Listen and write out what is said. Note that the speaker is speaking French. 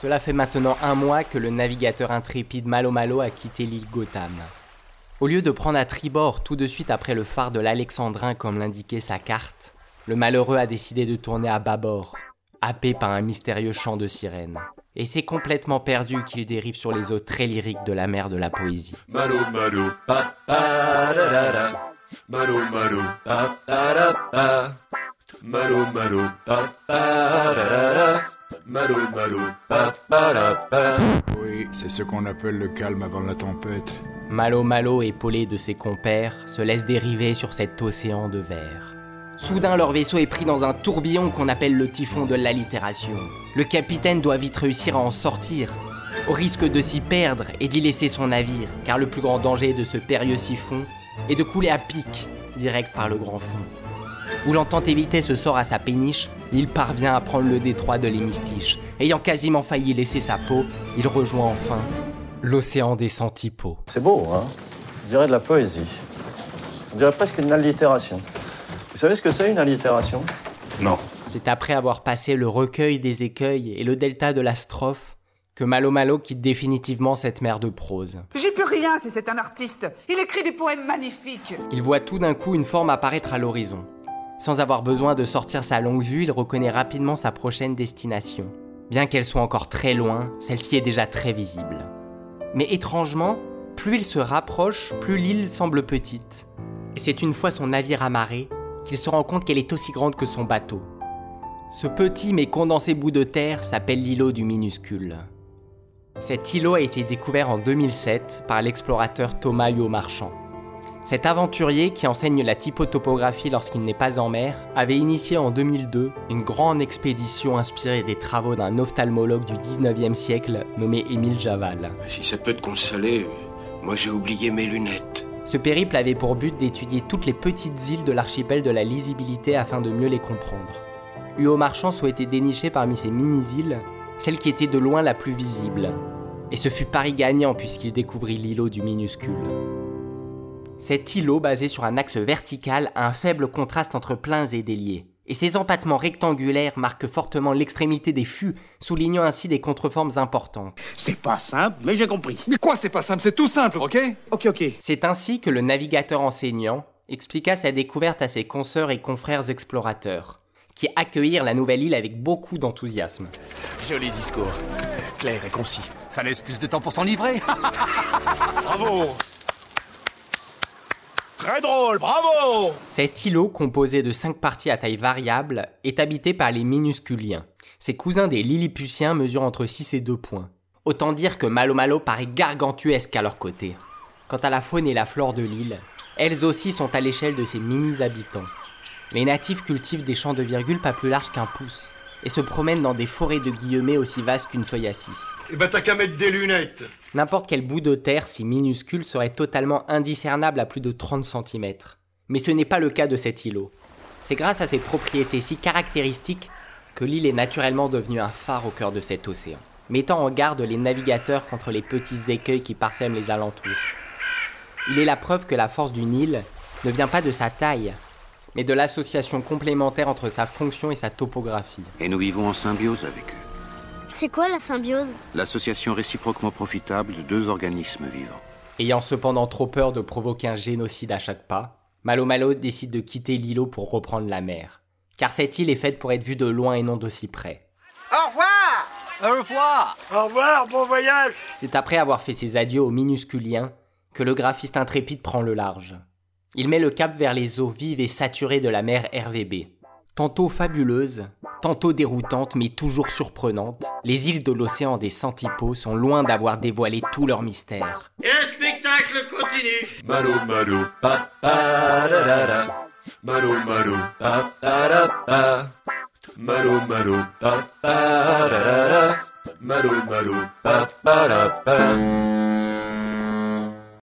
Cela fait maintenant un mois que le navigateur intrépide Malo Malo a quitté l'île Gotham. Au lieu de prendre à tribord tout de suite après le phare de l'Alexandrin comme l'indiquait sa carte, le malheureux a décidé de tourner à bâbord, happé par un mystérieux chant de sirène. Et c'est complètement perdu qu'il dérive sur les eaux très lyriques de la mer de la poésie. Malo malo pa pa. Malo malo pa pa. Malo malo pa pa. Malo malo pa pa da pa. Oui, c'est ce qu'on appelle le calme avant la tempête. Malo Malo, épaulé de ses compères, se laisse dériver sur cet océan de verre. Soudain, leur vaisseau est pris dans un tourbillon qu'on appelle le typhon de l'allitération. Le capitaine doit vite réussir à en sortir, au risque de s'y perdre et d'y laisser son navire, car le plus grand danger de ce périlleux siphon est de couler à pic, direct par le grand fond. Voulant tant éviter ce sort à sa péniche, il parvient à prendre le détroit de l'hémistiche. Ayant quasiment failli laisser sa peau, il rejoint enfin l'océan des centipots. C'est beau, hein On dirait de la poésie. On dirait presque une allitération. Vous savez ce que c'est une allitération? Non. C'est après avoir passé le recueil des écueils et le delta de la strophe que Malo Malo quitte définitivement cette mer de prose. J'y peux rien si c'est un artiste. Il écrit des poèmes magnifiques. Il voit tout d'un coup une forme apparaître à l'horizon. Sans avoir besoin de sortir sa longue vue, il reconnaît rapidement sa prochaine destination. Bien qu'elle soit encore très loin, celle-ci est déjà très visible. Mais étrangement, plus il se rapproche, plus l'île semble petite. Et c'est une fois son navire amarré qu'il se rend compte qu'elle est aussi grande que son bateau. Ce petit mais condensé bout de terre s'appelle l'îlot du minuscule. Cet îlot a été découvert en 2007 par l'explorateur Thomas Huot Marchand. Cet aventurier qui enseigne la typotopographie lorsqu'il n'est pas en mer avait initié en 2002 une grande expédition inspirée des travaux d'un ophtalmologue du 19e siècle nommé Émile Javal. Si ça peut te consoler, moi j'ai oublié mes lunettes. Ce périple avait pour but d'étudier toutes les petites îles de l'archipel de la lisibilité afin de mieux les comprendre. Huot Marchand souhaitait dénicher parmi ces mini-îles celle qui était de loin la plus visible. Et ce fut Paris gagnant puisqu'il découvrit l'îlot du minuscule. Cet îlot, basé sur un axe vertical, a un faible contraste entre pleins et déliés. Et ses empattements rectangulaires marquent fortement l'extrémité des fûts, soulignant ainsi des contreformes importantes. C'est pas simple, mais j'ai compris. Mais quoi, c'est pas simple, c'est tout simple, ok? Ok, ok. C'est ainsi que le navigateur enseignant expliqua sa découverte à ses consoeurs et confrères explorateurs, qui accueillirent la nouvelle île avec beaucoup d'enthousiasme. Joli discours. Clair et concis. Ça laisse plus de temps pour s'enivrer. Bravo Très drôle, bravo Cet îlot, composé de cinq parties à taille variable, est habité par les minusculiens. Ces cousins des Lilliputiens mesurent entre 6 et 2 points. Autant dire que Malo Malo paraît gargantuesque à leur côté. Quant à la faune et la flore de l'île, elles aussi sont à l'échelle de ces mini-habitants. Les natifs cultivent des champs de virgule pas plus larges qu'un pouce et se promènent dans des forêts de guillemets aussi vastes qu'une feuille à six. Eh ben t'as qu'à mettre des lunettes N'importe quel bout de terre si minuscule serait totalement indiscernable à plus de 30 cm. Mais ce n'est pas le cas de cet îlot. C'est grâce à ses propriétés si caractéristiques que l'île est naturellement devenue un phare au cœur de cet océan, mettant en garde les navigateurs contre les petits écueils qui parsèment les alentours. Il est la preuve que la force d'une île ne vient pas de sa taille, mais de l'association complémentaire entre sa fonction et sa topographie. Et nous vivons en symbiose avec eux. C'est quoi la symbiose L'association réciproquement profitable de deux organismes vivants. Ayant cependant trop peur de provoquer un génocide à chaque pas, Malo Malo décide de quitter l'îlot pour reprendre la mer. Car cette île est faite pour être vue de loin et non d'aussi près. Au revoir Au revoir Au revoir, bon voyage C'est après avoir fait ses adieux aux minusculiens que le graphiste intrépide prend le large. Il met le cap vers les eaux vives et saturées de la mer RVB. Tantôt fabuleuse, tantôt déroutante, mais toujours surprenante, les îles de l'océan des Centipots sont loin d'avoir dévoilé tout leur mystère. Et le spectacle continue Malo malo pa pa da da da. Malo malo pa pa da pa. Malo malo pa pa da da da. Malo malo pa pa da pa.